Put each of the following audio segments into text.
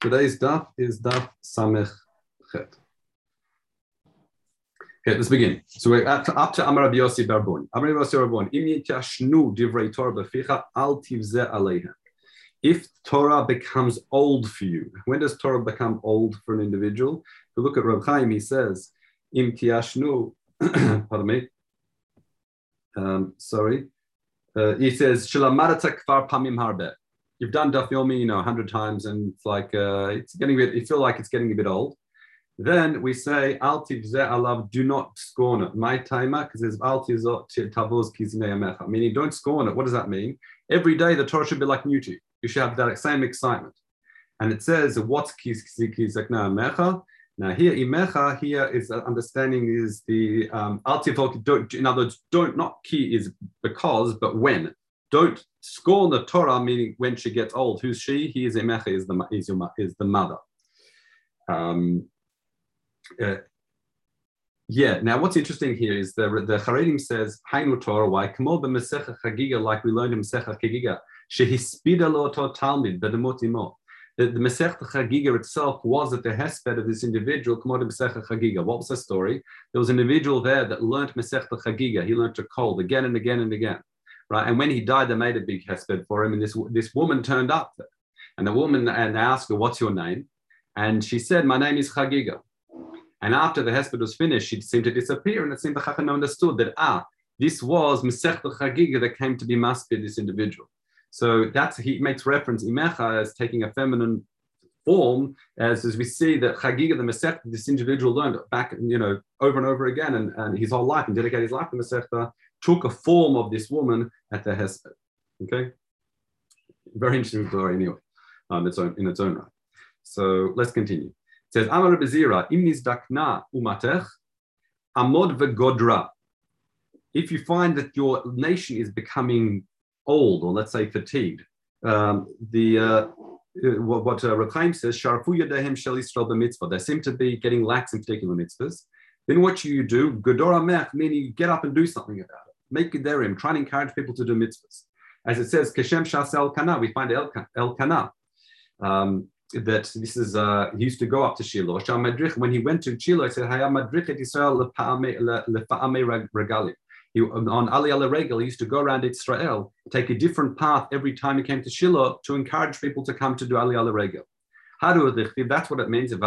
Today's daf is daf samech chet. Okay, let's begin. So we're to, up to Amar Yossi Barbon. Amar Yossi Barbon. Im yitashnu divrei Torah beficha al tivze aleihem. If Torah becomes old for you, when does Torah become old for an individual? If you look at Rav Chaim, he says, Im tiashnu, pardon me, um, sorry, uh, he says, Shalamarata kfar pamim harbe you've done Daf Yomi, you know, a hundred times, and it's like uh, it's getting a bit. You feel like it's getting a bit old. Then we say Al alav, do not scorn it. My timer, because there's Al tavoz kizinei Meaning, don't scorn it. What does that mean? Every day the Torah should be like new to you. You should have that same excitement. And it says, what's kizikna amecha? Now here, imecha here is uh, understanding is the um, don't. In other words, don't not key is because, but when don't scorn the Torah, meaning when she gets old. Who's she? He is Emecha, is the, is, your, is the mother. Um, uh, yeah. Now, what's interesting here is the the Haredim says Hainu Torah. Why? Kamol b'Mesecha Chagiga, like we learned in Mesecha Chagiga, shehispida lo to Talmud b'demotimo. The, the Masech Chagiga itself was at the hesped of this individual, Kamod Masech Chagiga. What was the story? There was an individual there that learned Masech Chagiga. He learned to cold again and again and again right? And when he died, they made a big hesped for him, and this this woman turned up, and the woman and they asked her, "What's your name?" And she said, "My name is Chagiga." And after the hesped was finished, she seemed to disappear, and it seemed the Chacham understood that ah, this was Masech Chagiga that came to be maspid this individual. So that's he makes reference Imecha as taking a feminine form, as, as we see that Chagiga, the Masechta, this individual learned back, you know, over and over again, and, and his whole life and dedicated his life to Masechta, took a form of this woman at the Hesped. Okay, very interesting story anyway, um, its own, in its own right. So let's continue. It says, Amar Bezira, imnis dakna umatech, amod vegodra. If you find that your nation is becoming old, or let's say fatigued, um, the uh, what, what uh, Rekhaim says, Sharfu yadehem shel Yisrael b'mitzvah. They seem to be getting lax in particular mitzvahs. Then what you do, Gedora mech, meaning you get up and do something about it make gedarim, try and encourage people to do mitzvahs. As it says, Keshem Shas Elkanah, we find El, Elkanah. Um, that this is uh, he used to go up to Shiloh. When he went to Shiloh, he said, Haya Madrich et Israel lefa'ame. He, on Ali al Regal, he used to go around Israel, take a different path every time he came to Shiloh to encourage people to come to do Ali al Regal. That's what it means. It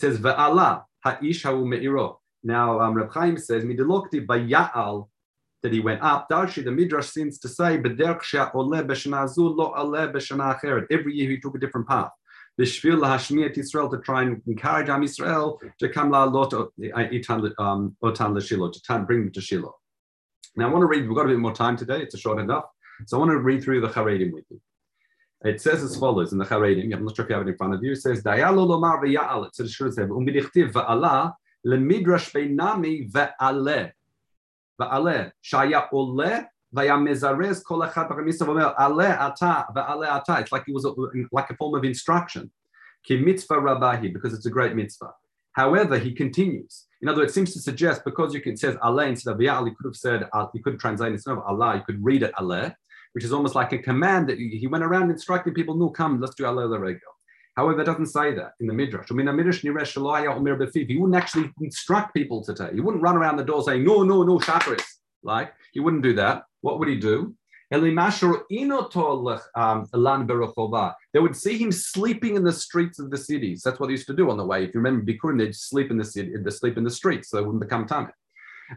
says va'allah ha'ish me'iro. Now, um, Reb Chaim says, Midilokti Baya'al, that he went up. Darshi, the Midrash seems to say, Every year he took a different path. Bishvil Hashmiyat Israel to try and encourage Am Israel to come la lot otan um, Shiloh, to bring them to Shiloh. Now I want to read, we've got a bit more time today, it's a short enough. So I want to read through the Charedim with you. It says as follows in the Charedim, I'm not sure if you have it in front of you, it says, Dayalo Lomar V'ya'al, it says, Umidichtiv Va'ala, למידרש בינמי ועלה, ועלה, שהיה עולה והיה מזרז כל אחד ברמיסה ואומר, עלה אתה ועלה אתה. It's like it was a, like a form of instruction. כי מצווה רבה היא, because it's a great mitzvah. However, he continues. In other words, it seems to suggest because you can say Allah instead of Ya'al, you could have said, you could translate instead of Allah, you could read it Allah, which is almost like a command that he went around instructing people, no, come, let's do Allah the regular. However, it doesn't say that in the Midrash. I mean, the Midrash He wouldn't actually instruct people to take. He wouldn't run around the door saying, no, no, no, Shachris. Like, he wouldn't do that. What would he do? Um, they would see him sleeping in the streets of the cities. That's what they used to do on the way. If you remember Bikurim, they'd sleep in the city, they'd sleep in the streets, so they wouldn't become tamid.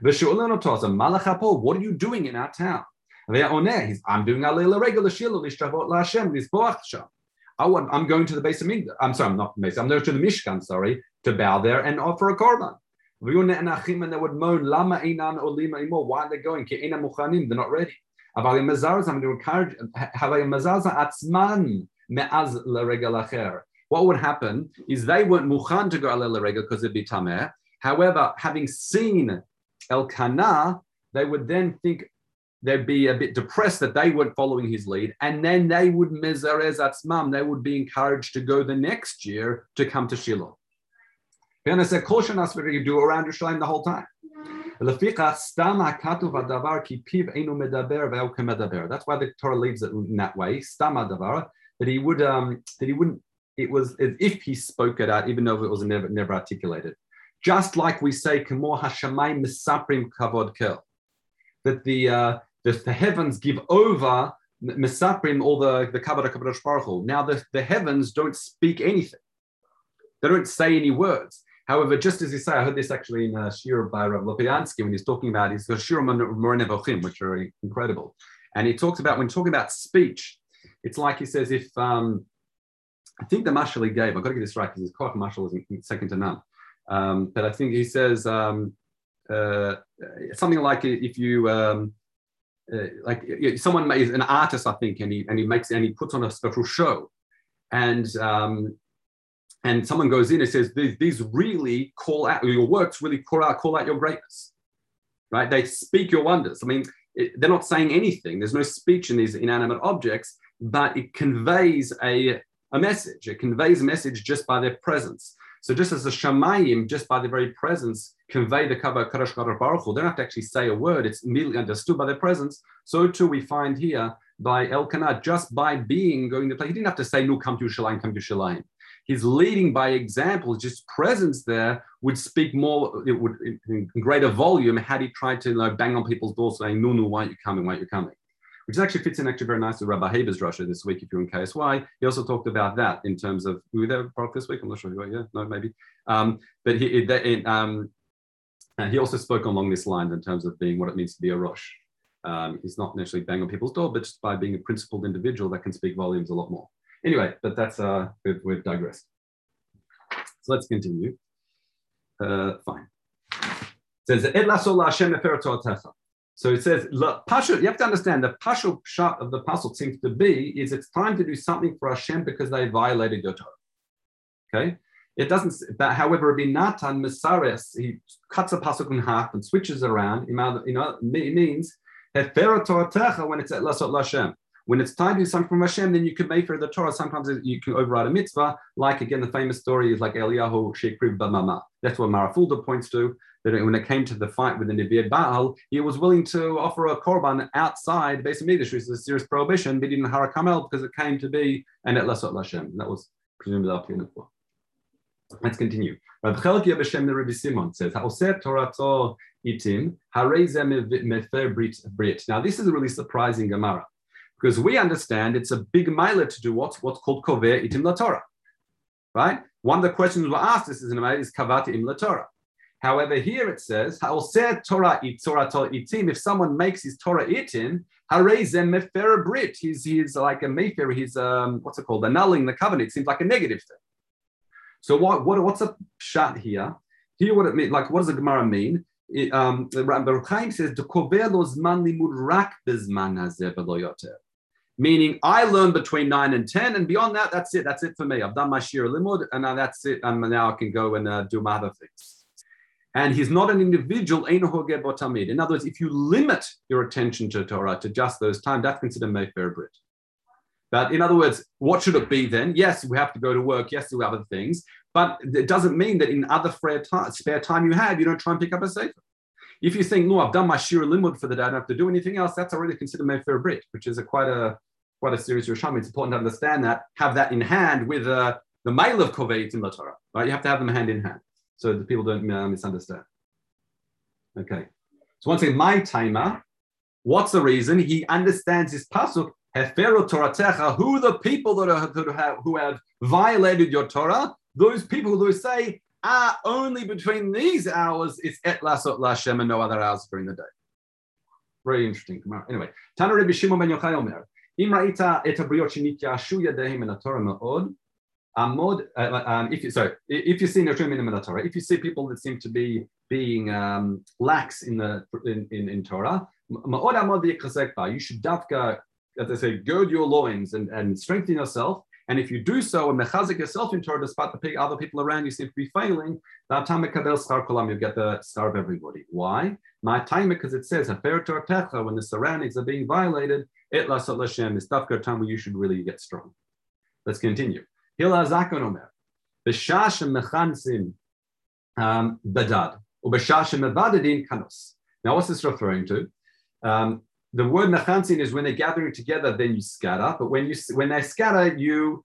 What are you doing in our town? They are onay. He's I'm doing a regular shiloh I want, I'm going to the base of Migdash. I'm sorry, I'm not base. I'm going to the Mishkan, sorry, to bow there and offer a korban. And they would moan, Lama Einan Olima anymore. Why are they going? They're not ready. What would happen is they weren't mukhan to go alel regel because it'd be tameh. However, having seen Elkanah, they would then think, they'd be a bit depressed that they weren't following his lead, and then they would mezarez atzmam, they would be encouraged to go the next year to come to Shiloh. You do around your Yerushalayim the whole time. That's why the Torah leaves it in that way. that he would um, that he wouldn't. It was as if he spoke it out, even though it was never never articulated. Just like we say, that the, uh, the the heavens give over misaprim all the the kavod kadosh baruch. Now the, the heavens don't speak anything; they don't say any words. However, just as you say, I heard this actually in a Shir by Rav Lopiansky when he's talking about his Shir Moreh Nevuchim, which are incredible. And he talks about when talking about speech, it's like he says, if um, I think the mashal he gave, I've got to get this right because his quite mashal is second to none. Um, but I think he says um, uh, something like if you um, uh, like someone is an artist, I think, and he and he makes and he puts on a special show, and um, and someone goes in and says these, these really call out your works really call out call out your greatness, right? They speak your wonders. I mean, it, they're not saying anything. There's no speech in these inanimate objects, but it conveys a, a message. It conveys a message just by their presence. So just as the Shamayim, just by the very presence, convey the Kabbalah Kadosh Baruch Hu, they don't have to actually say a word. It's immediately understood by their presence. So too we find here by Elkanah, just by being going to play. He didn't have to say, no, come to Shalayim, come to Shalayim. He's leading by example. Just presence there would speak more, it would in greater volume had he tried to you know, bang on people's doors saying, no, no, why aren't you coming? Why aren't you coming? Which actually fits in actually very nicely with Rabbi Haber's Russia this week, if you're in KSY. He also talked about that in terms of, we were there this week? I'm not sure. Yeah, no, maybe. Um, but he, um, uh, he also spoke along this line in terms of being what it means to be a Rosh. Um, he's not necessarily bang on people's door, but just by being a principled individual that can speak volumes a lot more. Anyway, but that's uh, we've, we've digressed. So let's continue. Uh, fine. It says So it says, you have to understand the pashul shot of the pasuk seems to be is it's time to do something for Hashem because they violated your Torah. Okay, it doesn't. But however, Binatan Mesares he cuts a pasuk in half and switches around. You know, it means when it's at Lasot Lashem. When it's time to do something from Hashem, then you can make for the Torah. Sometimes you can override a mitzvah. Like again, the famous story is like Eliyahu Shekriv Bamama. That's what Marafulda points to. That when it came to the fight with the Nevi'ed Baal, he was willing to offer a korban outside Beis Hamikdash, which is a serious prohibition, but didn't Harakamel because it came to be and at Lasot Lashem. That was presumably up here. Let's continue. Rabbi Chelkia B'Shem the Rabbi Simon says, "Haoset Torato itim harei mefer brit." Now, this is a really surprising Gemara because we understand it's a big mile to do what's what's called kover itim la Torah, right? One of the questions we asked this is in a is kavati im la Torah. However, here it says haoser Torah it Torah itim. If someone makes his Torah itim, harezem mefer brit. He's he's like a mefer. He's um what's it called? Annulling the covenant. It seems like a negative thing. So what what what's a shot here? Here, what it means? Like, what does the Gemara mean? It, um, Baruch Chaim says, "The zman limud rak bezman hazeh yoter." Meaning I learned between nine and 10, and beyond that, that's it. That's it for me. I've done my shir limud, and now that's it. And now I can go and uh, do my other things. And he's not an individual, in other words, if you limit your attention to Torah to just those times, that's considered Mayfair Brit. But in other words, what should it be then? Yes, we have to go to work. Yes, do other things. But it doesn't mean that in other spare time you have, you don't try and pick up a sefer. If you think, no, I've done my shir limud for the day, I don't have to do anything else, that's already considered Mayfair Brit, which is a quite a quite a serious Yerushalmi. It's important to understand that, have that in hand with uh, the mile of Koveit in the Torah, right? You have to have them hand in hand so that people don't uh, misunderstand. Okay. So once again, my timer, what's the reason? He understands his pasuk, Hefero Toratecha, who the people that, are, that have, who have violated your Torah, those people who say, ah, only between these hours it's et lasot lashem and no other hours during the day. Very interesting. Anyway, Tana Rabbi Shimon ben Yochai Omer, אם ראית את הבריות שנתייאשו ידיהם מן התורה מאוד, עמוד, uh, um, if you, sorry, if you see Nashrim in the Torah, if you see people that seem to be being um, lax in the in, in, in Torah, מאוד עמוד you should dafka, as I say, gird your loins and, and strengthen yourself. and if you do so and mechazik yourself in Torah, despite the other people around you seem to be failing, that time kabel star kulam you get the star of everybody. Why? My time because it says when the surroundings are being violated, it lasat Lashem is dafka time where you should really get strong. Let's continue. Hil hazakon omer. B'shah mechansim badad. Ub'shah mevadadin kanos. Now, what's this referring to? Um, the word mechansin is when they're gathering together, then you scatter. But when you when they scatter, you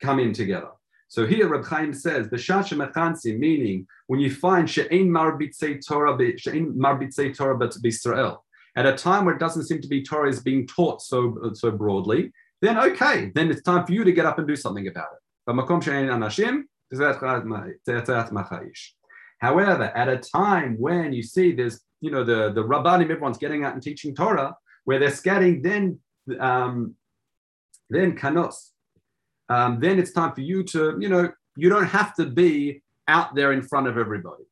come in together. So here Reb Chaim says the shasha mechansin, meaning when you find she'ein marbitzei Torah she'ein marbitzei Torah but Israel, at a time where it doesn't seem to be Torah is being taught so so broadly, then okay, then it's time for you to get up and do something about it. But makom she'ein anashim However, at a time when you see there's, you know, the, the Rabbanim, everyone's getting out and teaching Torah, where they're scattering, then, um, then kanos, um, then it's time for you to, you know, you don't have to be out there in front of everybody,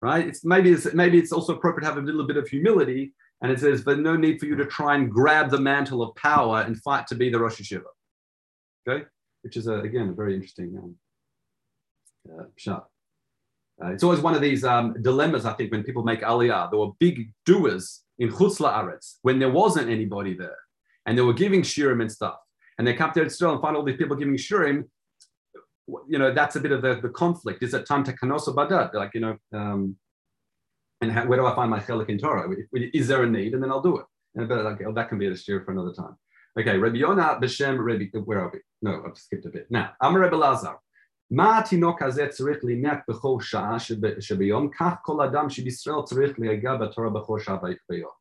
right? It's maybe it's maybe it's also appropriate to have a little bit of humility, and it says, but no need for you to try and grab the mantle of power and fight to be the Rosh Hashiva. Okay, which is a, again a very interesting um, uh, shot. Uh, it's always one of these um, dilemmas, I think, when people make aliyah. There were big doers in Chutz La'aretz when there wasn't anybody there, and they were giving shirim and stuff. And they come to Israel and find all these people giving shirim. You know, that's a bit of the, the conflict. Is it time to kanosa badat? Like, you know, um, and how, where do I find my chelik in Torah? Is there a need? And then I'll do it. And but well, that can be a shiur for another time. Okay, Rabbi Yonah b'shem Rabbi. Where are we? No, I've skipped a bit. Now, I'm Rabbi Lazar. מה התינוק הזה צריך לימק בכל שעה שביום, כך כל אדם שבישראל צריך להגיע בתורה בכל שעה ביום.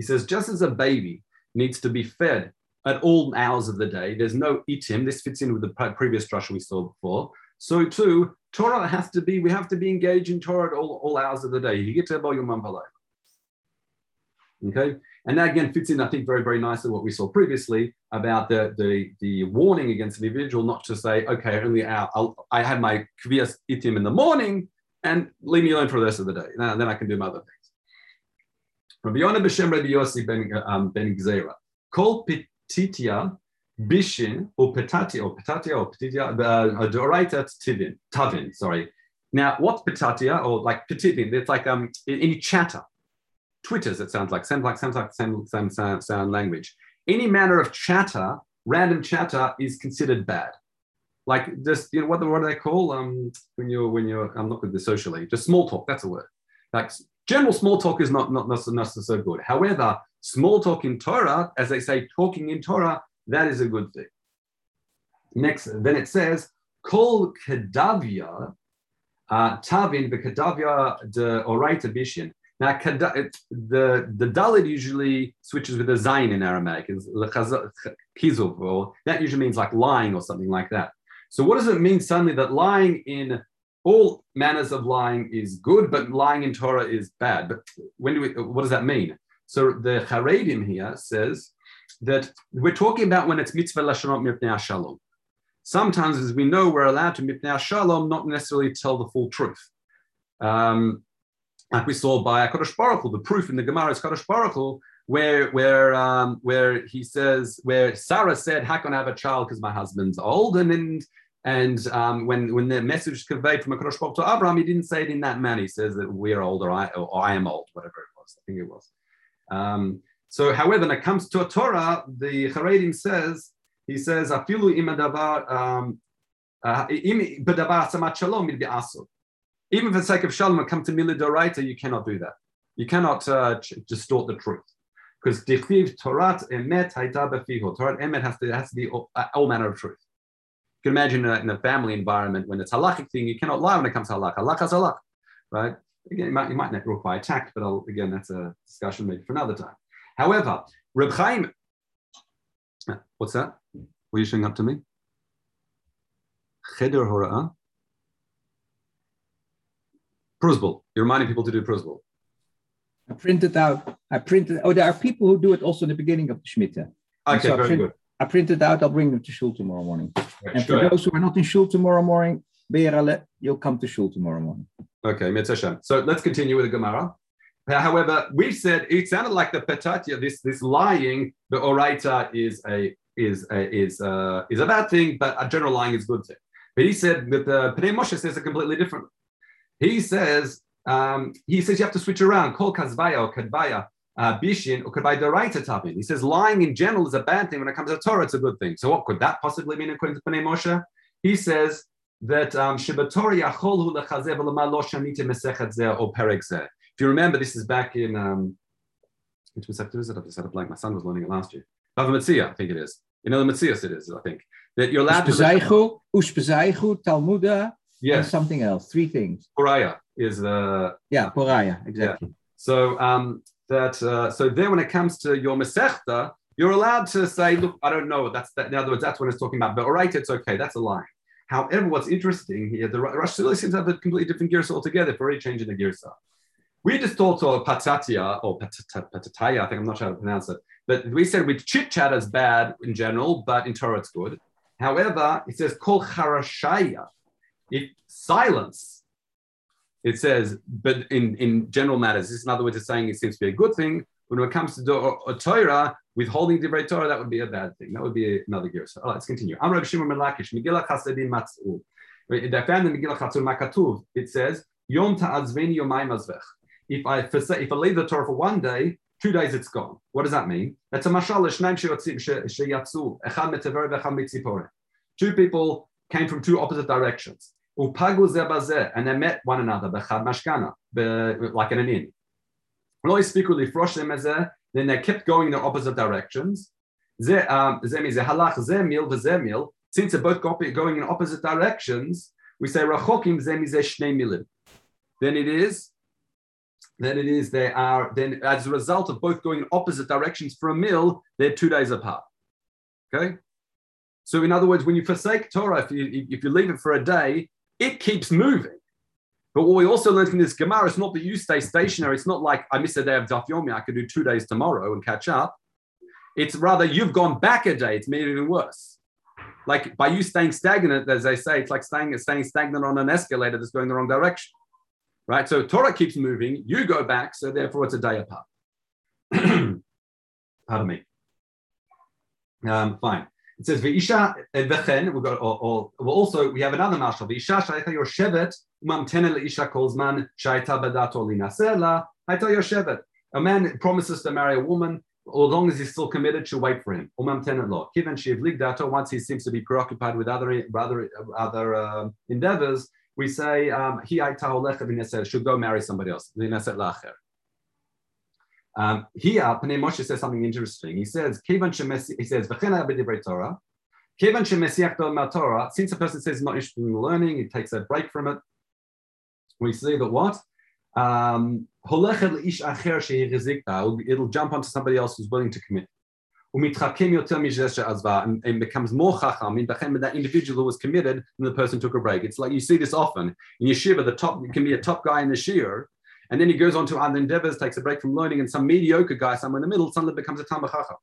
He says, just as a baby needs to be fed at all hours of the day, there's no itim, this fits in with the previous drasha we saw before, so too, Torah has to be, we have to be engaged in Torah at all, all hours of the day. You get to Okay, and that again fits in, I think, very, very nicely what we saw previously about the, the, the warning against an individual not to say, okay, only out, I'll, I have my kvias itim in the morning and leave me alone for the rest of the day. Now, then I can do my other things. Rabbi Yonah b'shem Rabbi Yossi ben, um, Gzera. Kol petitia bishin or petatia or petatia or petitia uh, doraita tivin tavin. Sorry. Now, what's petatia or like petitin? It's like um any chatter twitters, it sounds like, sounds like, sounds like same, same sound, sound language. Any manner of chatter, random chatter, is considered bad. Like just, you know, what, what do they call um, when you're, when you're, I'm not good the socially, just small talk, that's a word. Like general small talk is not, not, not, not so good. However, small talk in Torah, as they say, talking in Torah, that is a good thing. Next, then it says, Kol Kedavia, uh, Tavin, the Kedavia de Oraita Bishin. Now, the, the Dalit usually switches with a Zayin in Aramaic, is Kizuv, or that usually means like lying or something like that. So, what does it mean suddenly that lying in all manners of lying is good, but lying in Torah is bad? But when do we, what does that mean? So, the Haredim here says that we're talking about when it's mitzvah lashonot mipnei shalom. Sometimes, as we know, we're allowed to mipnei shalom, not necessarily tell the full truth. Um, like we saw by Kadosh Baruch Hu, the proof in the Gemara is Kadosh Baruch Hu, where where um, where he says where Sarah said, "How can I have a child because my husband's old?" and and and um, when when the message is conveyed from a Kadosh Baruch to Abraham, he didn't say it in that manner. He says that we're old or I or I am old, whatever it was. I think it was. Um, so, however, when it comes to a Torah, the Haredim says he says afilu imadavar um, uh, even for the sake of shalom, come to milidoraita, you cannot do that. You cannot uh, distort the truth. Because dichtiv torat emet haita befiho. Torat emet has to, be all, uh, all manner of truth. You can imagine in a, in a, family environment when it's halachic thing, you cannot lie when it comes to halach. Halach is halach, right? Again, you might, you might not require tact, but I'll, again, that's a discussion maybe for another time. However, Reb Chaim, what's that? Were you showing up to me? Cheder hora'ah? Prusbul. You're reminding people to do Prusbul. I printed out. I printed. Oh, there are people who do it also in the beginning of the Shemitah. Okay, so very print, good. I printed out. I'll bring them to shul tomorrow morning. Right, and for those who are not in shul tomorrow morning, Be'erale, you'll come to shul tomorrow morning. Okay, Mitzvah So let's continue with the Gemara. Uh, however, we said it sounded like the petatia, this this lying, the oraita is a is a, is a, is a bad thing, but a general lying is a good thing. But he said that the Pnei Moshe says it completely different. He says, um, he says you have to switch around. Kol kazvaya or kadvaya uh, bishin or kadvaya deraita tapin. He says lying in general is a bad thing. When it comes to Torah, it's a good thing. So what could that possibly mean according to Pnei Moshe? He says that um, shibatori yacholhu lechazev lo shanite or perek. If you remember, this is back in um, which Masechta is it? I've just had a blank. My son was learning it last year. Bava Metzia, I think it is. You know the Metzias it is, I think. That you're allowed Ushpezaichu, Ushpezaichu, Talmuda, yes. and something else. Three things. Poraya is the... Yeah, Poraya, exactly. Yeah. So um, that uh, so then when it comes to your Masechta, you're allowed to say, look, I don't know. That's that. In other words, that's what it's talking about. But all right, it's okay. That's a lie. However, what's interesting here, the Rosh seems to have a completely different gears altogether for any change in the girsa. We just thought of patatia or patataya, I think I'm not sure how to pronounce it, but we said with chit chat is bad in general, but in Torah it's good. However, it says kol charashaya, if silence, it says, but in, in general matters, this in other words, it's saying it seems to be a good thing. When it comes to a uh, uh, Torah, withholding divrei Torah, that would be a bad thing. That would be another gear. So let's continue. Amr Shimon Melakish, Megillah Chasadim Matzu. I found in Megillah Chatzur Makatuv, it says, Yom ta'azveni yomayim azvech if I if I leave the Torah for one day, two days it's gone. What does that mean? That's a mashal Two people came from two opposite directions. And they met one another, like in an inn. Then they kept going in the opposite directions. Since they're both going in opposite directions, we say Then it is then it is they are then as a result of both going in opposite directions for a meal, they're two days apart. Okay. So in other words, when you forsake Torah, if you if you leave it for a day, it keeps moving. But what we also learned from this Gemara is not that you stay stationary. It's not like I miss a day of Daf Yomi, I could do two days tomorrow and catch up. It's rather you've gone back a day. It's made it even worse. Like by you staying stagnant, as they say, it's like staying, staying stagnant on an escalator that's going the wrong direction right? So Torah keeps moving, you go back, so therefore it's a day apart. Pardon me. Um, fine. It says V'isha v'chen. We've got or, or, well, also we have another marshal. V'isha shaycha your shevet umamtena leisha kolzman shayta badato linasela hayta your shevet. A man promises to marry a woman. As long as he's still committed, she'll wait for him. Umamtena lo. Kiven shiv ligdato. Once he seems to be preoccupied with other other other uh, endeavors, we say um, he should go marry somebody else. Um, here, uh, Pnei Moshe says something interesting. He says, Kivan he says, since a person says he's not interested in learning, he takes a break from it. We see that what? Um, it'll, jump onto somebody else who's willing to commit. And, and becomes more chacham in that individual who was committed and the person took a break. It's like you see this often in yeshiva. The top can be a top guy in the shiur." And then he goes on to other endeavors, takes a break from learning, and some mediocre guy somewhere in the middle suddenly becomes a Talmud Chacham.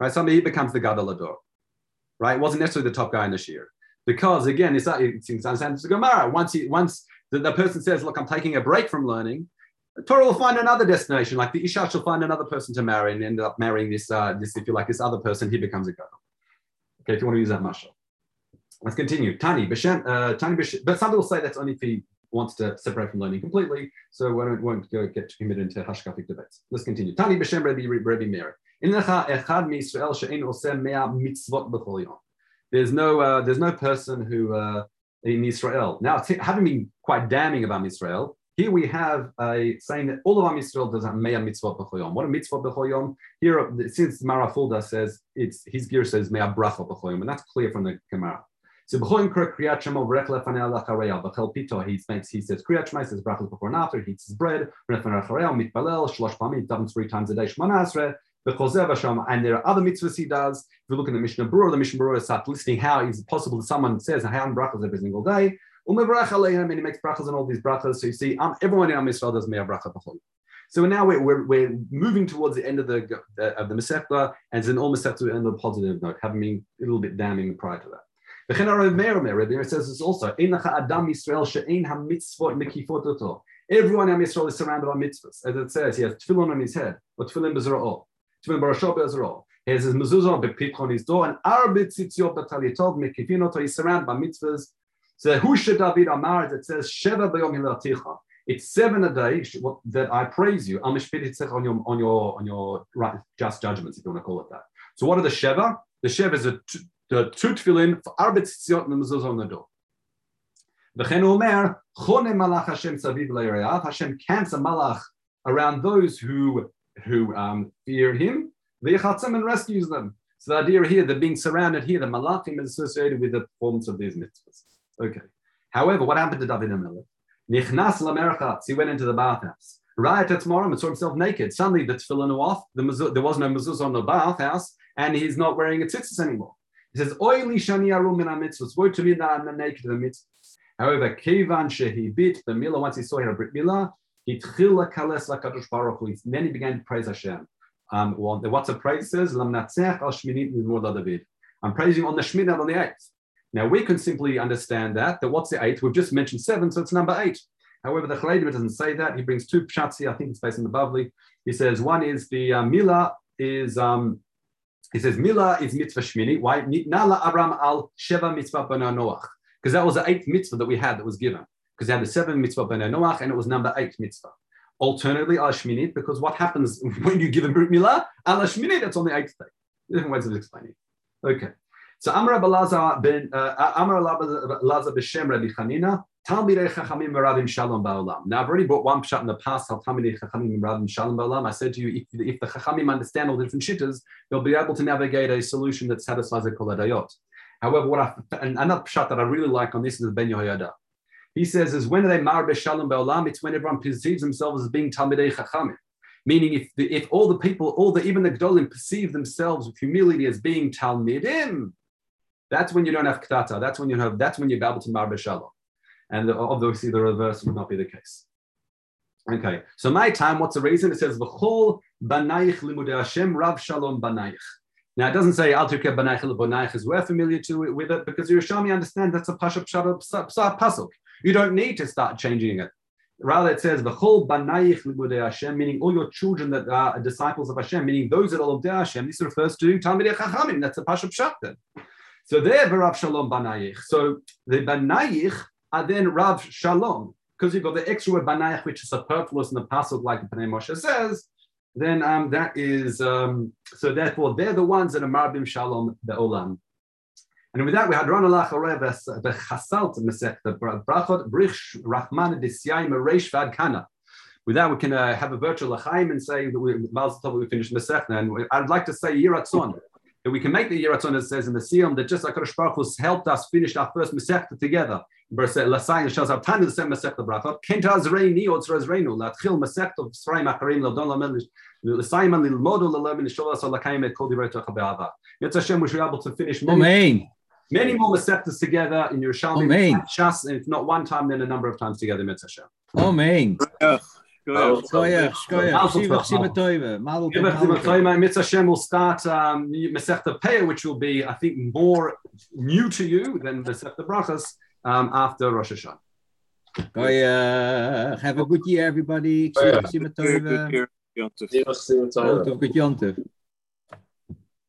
Right? Suddenly he becomes the Gadol Ador. Right? It wasn't necessarily the top guy in the shir. Because again, it's, it seems to Gemara. Once he, once the, the person says, "Look, I'm taking a break from learning," Torah will find another destination, like the Isha shall find another person to marry and end up marrying this, uh, this if you like, this other person, he becomes a girl. Okay, if you want to use that mashal. Let's continue. Tani, Bashem, uh, Tani, Bashem, but some people say that's only he wants to separate from learning completely, so we won't, won't go get committed into hashkafic debates. Let's continue. Tani, Bashem, Rabbi, Rabbi Meir. There's no, uh, there's no person who uh, in Israel. Now, it's having been quite damning about Israel, here we have a saying that all of our Yisrael does have meya mitzvah b'choyom. What a mitzvah b'choyom? Here, since Marafulda says it's his gear says meya bracha b'choyom, and that's clear from the Gemara. So b'choyom kriyat shema v'rech lefanei b'chel pito. He makes he says kriyat shema he says brachas before and after. He eats his bread. Lefanei alachareya mitpalel shlosh pamim davens three times a day shmona asre. And there are other mitzvahs he does. If you look in the Mishnah Berurah, the Mishnah Berurah starts listing how is it possible that someone says Hayan brachas every single day and he makes brachas on all these brachas. So you see, um, everyone in Am Yisrael does Me'ah bracha b'chol. So now we're, we're, we're, moving towards the end of the of the Masechta, and it's an all Masechta end on a positive note, having been a little bit damning prior to that. Says this also, Everyone in Israel is surrounded by mitzvahs. As it says, he has tefillin on his head, or tefillin bezra'o, tefillin barashot bezra'o. He has his mezuzah bepitch on his door, and arbit tzitziot b'talitot mekifinoto. He's surrounded by mitzvahs. So who Husha David Amar, it says Sheva B'yom It's seven a day that I praise you. on your on your on your right, just judgments, if you want to call it that. So what are the Sheva? The Sheva is a, the two tefillin for arbet tzitzit and mezuzah on the door. V'chen Omer Chone Malach Hashem Saviv Le'Reav. Hashem camps a malach around those who who um, fear him, v'yachatzim and rescues them. So the idea here, they're being surrounded here, the malachim is associated with the performance of these mitzvahs. Okay. However, what happened to David Amelech? Nichnas lamerchatz, he went into the bathhouse. Right at tomorrow, and saw himself naked. Suddenly the tefillin off. The mezuz, there was no mezuzah on the bathhouse, and he's not wearing a tzitzis anymore. He says, "Oily shani arum min mitzvahs." Woe to me that I'm naked in the mitzvahs. However, kevan shehi bit the milah. Once he saw her brit milah, he tchila kales lakadosh baruch hu. Then he began to praise Hashem. Um, well, what's the praise says? Lam natzech al shminit David. I'm praising on the shminit on the eighth. Now we can simply understand that. That what's the eighth? We've just mentioned seven, so it's number eight. However, the Charedim doesn't say that. He brings two pshatzi. I think it's based on the Bavli. He says one is the uh, Mila is um, he says Mila is mitzvah shmini. Why Nala Abraham al Sheva mitzvah Noach? Because that was the eighth mitzvah that we had that was given. Because they had the seven mitzvah Noach and it was number eight mitzvah. Alternatively, al shminit, because what happens when you give a brit milah? Al shminit, it's on the eighth day. Different ways of explaining. Okay. So Amar Balaza ben uh, Amar Laza b'Shem Rabbi Chanina Talmidei Chachamim Rabim Shalom Ba'olam. Now I've already brought one shot in the past. Talmidei Chachamim Rabim Shalom Ba'olam. I said to you, if, if the Chachamim understand all the different shittas, they'll be able to navigate a solution that satisfies the kol However, what I, another shot that I really like on this is the Ben Yehoyada. He says is when are they mar Shalom Ba'olam? It's when everyone perceives themselves as being Talmidei Chachamim. Meaning, if the, if all the people, all the even the Gdolim perceive themselves with humility as being Talmidim, that's when you don't have ktata. That's when you have. That's when you're able to mar shalom. And obviously, the reverse would not be the case. Okay, so my time. What's the reason? It says v'chol banayich limudei Hashem rav shalom banayich. Now it doesn't say al turke banayich as we're familiar to it with it because Yerushalmi understand that's a pasuk pasuk. You don't need to start changing it. Rather, it says v'chol banayich limudei Hashem, meaning all your children that are disciples of Hashem, meaning those that are of Hashem. This refers to Talmidei Chachamim. That's a pasuk pshat then. So there, Rav Shalom Banayich. So the Banayich are then Rav Shalom, because you've got the extra word Banayich, which is superfluous in the passage, like the Pnei Moshe says. Then um, that is um, so. Therefore, they're the ones that are Marbim Shalom the Be'olam. And with that, we had Ron Allah the Chasalt Mesech, the Brachot Brich Rahman Disyai Meresh Vad Kana. With that, we can uh, have a virtual Lachaim and say that we, we finished Mesech. And I'd like to say Yiratzon that we can make the Yeratzon, as it says in the Siyam, that just like Baruch helped us finish our first Masechta together. Verse Lasayin shows up time to the same Masechta Brachot. Kenta Azreini, Otzra Azreinu, Latchil Masechta, Sraim Acharim, Ladon Lamelish, Lasayim and Lilmodu Lalim, and Sholas Alakaim, et Kol Divrei Tocha Be'ava. Yetz Hashem, we should be able to finish many, Amen. many more Masechtas together in Yerushalmi. Amen. Shas, if not one time, then a number of times together, Yetz Hashem. Amen. Shkoyach, Mitzvah Hashem will start um, Masechta Peah, which will be, I think, more new to you than Masechta Brachas um, after Rosh Hashanah. Have a good year, everybody. Good Yontif. Good Yontif.